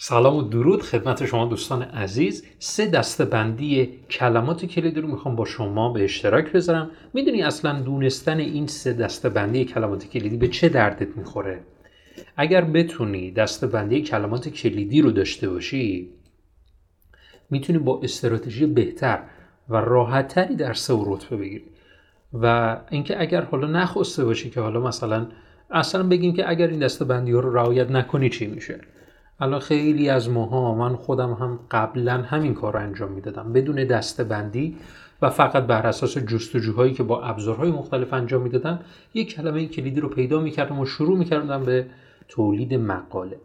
سلام و درود خدمت شما دوستان عزیز. سه دسته بندی کلمات کلیدی رو می‌خوام با شما به اشتراک بذارم. می‌دونی اصلا دونستن این سه دسته بندی کلمات کلیدی به چه دردت می‌خوره؟ اگر بتونی دسته بندی کلمات کلیدی رو داشته باشی می‌تونی با استراتژی بهتر و راحتتری درس و رتبه بگیری. و اینکه اگر حالا نخواسته باشی که حالا مثلا اصلا بگیم که اگر این دسته بندی ها رو رعایت نکنی چی میشه؟ الان خیلی از ماها من خودم هم قبلا همین کار رو انجام می‌دادم. بدون دسته بندی و فقط بر اساس جستجوهایی که با ابزارهای مختلف انجام می‌دادم یک کلمه کلیدی رو پیدا می‌کردم و شروع می‌کردم به تولید مقاله.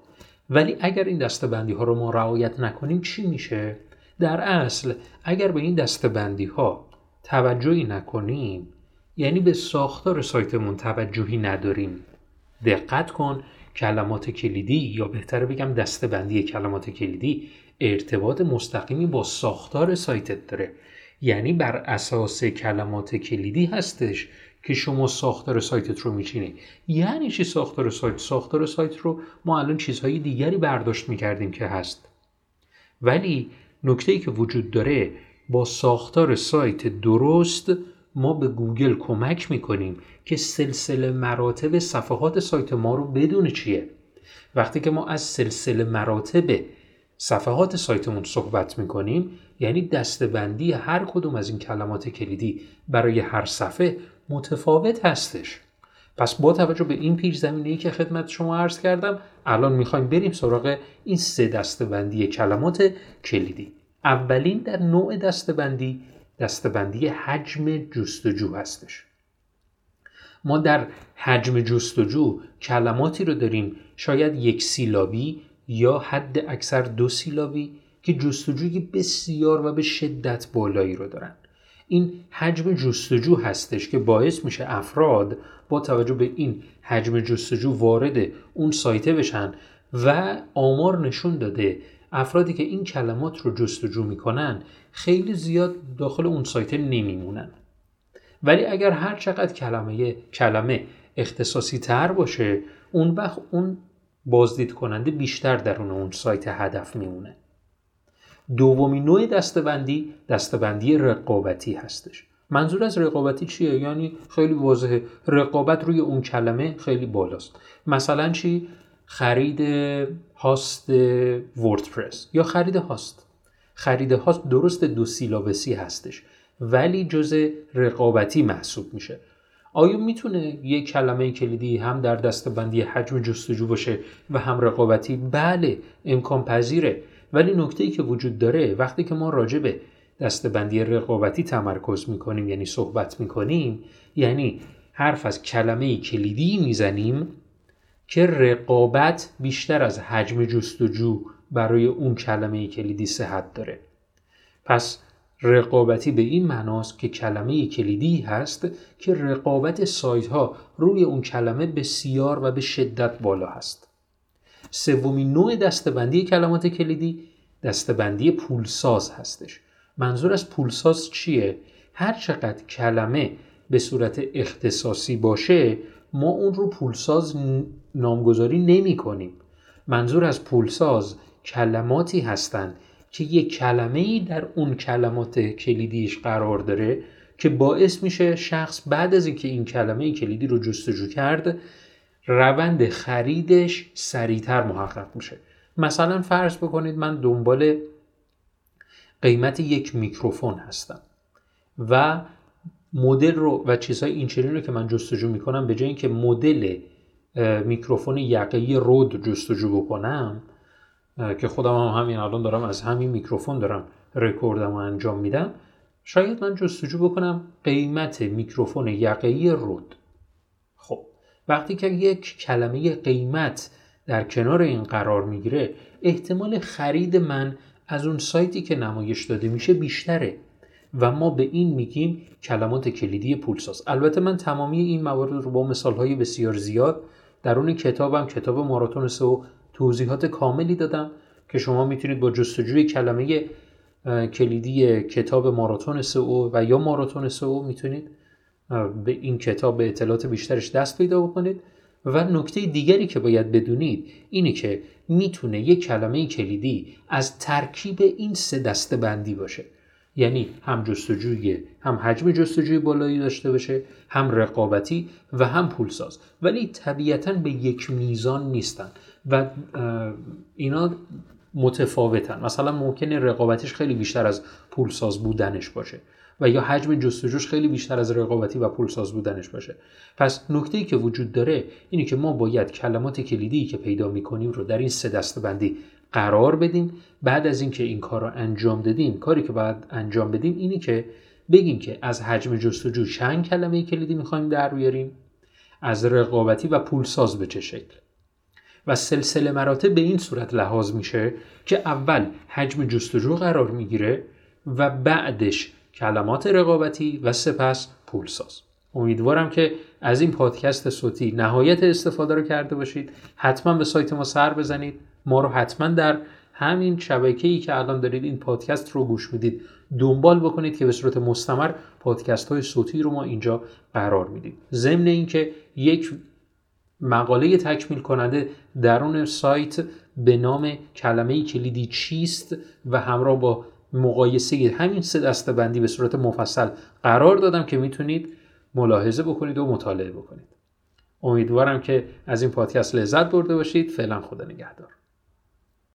ولی اگر این دسته بندی ها رو ما رعایت نکنیم چی میشه؟ در اصل اگر به این دسته بندی ها توجهی نکنیم یعنی به ساختار سایتمون توجهی نداریم دقت کن کلمات کلیدی یا بهتره بگم دستبندی کلمات کلیدی ارتباط مستقیمی با ساختار سایتت داره. یعنی بر اساس کلمات کلیدی هستش که شما ساختار سایتت رو میچینی. یعنی چی ساختار سایت؟ ساختار سایت رو ما الان چیزهای دیگری برداشت می‌کردیم که هست. ولی نکته ای که وجود داره با ساختار سایت درست ما به گوگل کمک می‌کنیم که سلسله مراتب صفحات سایت ما رو بدون چیه. وقتی که ما از سلسله مراتب صفحات سایتمون صحبت می‌کنیم یعنی دستبندی هر کدوم از این کلمات کلیدی برای هر صفحه متفاوت هستش. پس با توجه به این پیش زمینه ای که خدمت شما عرض کردم الان می‌خوایم بریم سراغ این سه دستبندی کلمات کلیدی. اولین در نوع دستبندی دستبندی حجم جستجو هستش. ما در حجم جستجو کلماتی رو داریم شاید یک سیلابی یا حد اکثر دو سیلابی که جستجوی بسیار و به شدت بالایی رو دارن. این حجم جستجو هستش که باعث میشه افراد با توجه به این حجم جستجو وارد اون سایته بشن و آمار نشون داده افرادی که این کلمات رو جستجو می‌کنن خیلی زیاد داخل اون سایت نمیمونن. ولی اگر هر چقدر کلمه کلمه اختصاصی تر باشه اون وقت اون بازدید کننده بیشتر درون اون سایت هدف میمونه. دومین نوع دستبندی دستبندی رقابتی هستش. منظور از رقابتی چیه؟ یعنی خیلی واضحه. رقابت روی اون کلمه خیلی بالاست. مثلا چی؟ خرید هاست وردپرس یا خرید هاست. خرید هاست درست دو سیلابسی هستش ولی جز رقابتی محسوب میشه. آیا می‌تونه یک کلمه کلیدی هم در دستبندی حجم جستجو باشه و هم رقابتی؟ بله امکان پذیره. ولی نکته ای که وجود داره وقتی که ما راجع به دستبندی رقابتی تمرکز می‌کنیم یعنی صحبت می‌کنیم یعنی حرف از کلمه کلیدی می‌زنیم که رقابت بیشتر از حجم جستجو برای اون کلمه کلیدی صحت داره. پس رقابتی به این معناست که کلمه کلیدی هست که رقابت سایت ها روی اون کلمه بسیار و به شدت بالا هست. سومین نوع دستبندی کلمات کلیدی دستبندی پولساز هستش. منظور از پولساز چیه؟ هر چقدر کلمه به صورت اختصاصی باشه ما اون رو پولساز نامگذاری نمی کنیم. منظور از پولساز کلماتی هستند که یک کلمه ای در اون کلمات کلیدیش قرار داره که باعث میشه شخص بعد از اینکه این کلمه کلیدی رو جستجو کرد روند خریدش سریعتر محقق میشه. مثلا فرض بکنید من دنبال قیمت یک میکروفون هستم و مدل رو و چیزهای اینچنین رو که من جستجو می‌کنم به جای اینکه مدل میکروفون یقهی Rode جستجو بکنم که خودم هم همین الان دارم از همین میکروفون دارم رکوردم و انجام میدم. شاید من جستجو بکنم قیمت میکروفون یقهی Rode. خب وقتی که یک کلمه قیمت در کنار این قرار می‌گیره احتمال خرید من از اون سایتی که نمایش داده میشه بیشتره و ما به این میگیم کلمات کلیدی پولساز. البته من تمامی این موارد رو با مثالهای بسیار زیاد در اون کتابم کتاب ماراتون سو توضیحات کاملی دادم که شما می‌تونید با جستجوی کلمه کلیدی کتاب ماراتون سو و یا ماراتون سو می‌تونید به این کتاب به اطلاعات بیشترش دست پیدا بکنید. و نکته دیگری که باید بدونید اینه که می‌تونه یک کلمه کلیدی از ترکیب این سه دسته بندی باشه. یعنی هم جستجوی هم حجم جستجوی بالایی داشته باشه هم رقابتی و هم پولساز. ولی طبیعتا به یک میزان نیستن و اینا متفاوتن. مثلا ممکنه رقابتیش خیلی بیشتر از پولساز بودنش باشه و یا حجم جستجوش خیلی بیشتر از رقابتی و پولساز بودنش باشه. پس نکته که وجود داره اینه که ما باید کلمات کلیدی که پیدا می‌کنیم رو در این سه دسته بندی قرار بدیم. بعد از اینکه این کار رو انجام دادیم کاری که باید انجام بدیم اینه که بگیم که از حجم جستجو چند کلمه کلیدی می‌خوایم در بیاریم از رقابتی و پولساز به چه شکل. و سلسله مراتب به این صورت لحاظ میشه که اول حجم جستجو قرار می‌گیره و بعدش کلمات رقابتی و سپس پولساز. امیدوارم که از این پادکست صوتی نهایت استفاده رو کرده باشید. حتما به سایت ما سر بزنید. ما رو حتما در همین شبکه ای که الان دارید این پادکست رو گوش می‌دید دنبال بکنید که به صورت مستمر پادکست های صوتی رو ما اینجا قرار می‌دید. ضمن اینکه یک مقاله تکمیل کننده درون سایت به نام کلمه کلیدی چیست و همراه با مقایسه همین سه دسته بندی به صورت مفصل قرار دادم که می‌تونید ملاحظه بکنید و مطالعه بکنید. امیدوارم که از این پادکست لذت برده باشید. فعلا خدا نگهدار.